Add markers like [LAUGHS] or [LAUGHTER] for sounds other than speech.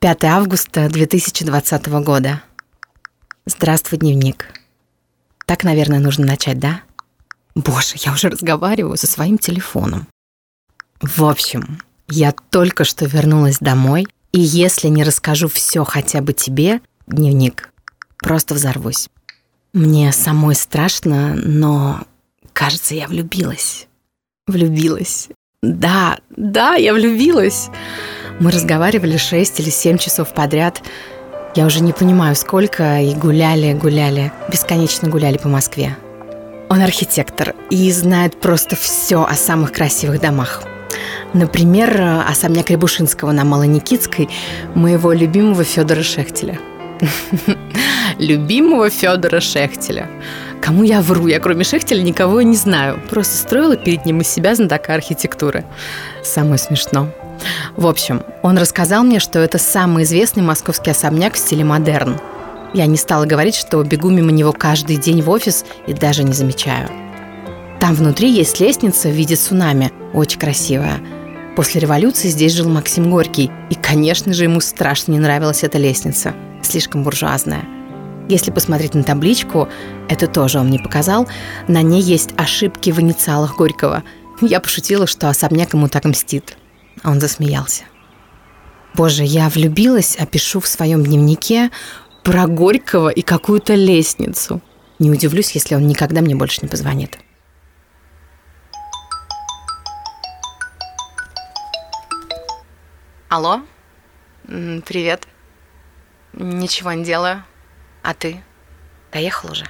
5 августа 2020 года. Здравствуй, дневник. Так, наверное, нужно начать, да? Боже, я уже разговариваю со своим телефоном. В общем, я только что вернулась домой, и если не расскажу все хотя бы тебе, дневник, просто взорвусь. Мне самой страшно, но, кажется, я влюбилась. Влюбилась. Да, да, я влюбилась. Мы разговаривали 6 или 7 часов подряд. Я уже не понимаю, сколько, и гуляли, гуляли, бесконечно гуляли по Москве. Он архитектор и знает просто все о самых красивых домах. Например, особняк Рябушинского на Малоникитской моего любимого Федора Шехтеля. [LAUGHS] Любимого Федора Шехтеля. Кому я вру? Я кроме Шехтеля никого не знаю. Просто строила перед ним из себя знатока архитектуры. Самое смешно. В общем, он рассказал мне, что это самый известный московский особняк в стиле модерн. Я не стала говорить, что бегу мимо него каждый день в офис и даже не замечаю. Там внутри есть лестница в виде цунами, очень красивая. После революции здесь жил Максим Горький, и, конечно же, ему страшно не нравилась эта лестница, слишком буржуазная. Если посмотреть на табличку, это тоже он мне показал, на ней есть ошибки в инициалах Горького. Я пошутила, что особняк ему так мстит. Он засмеялся. Боже, я влюбилась, опишу в своем дневнике про Горького и какую-то лестницу. Не удивлюсь, если он никогда мне больше не позвонит. Алло? Привет. Ничего не делаю. А ты? Доехал уже?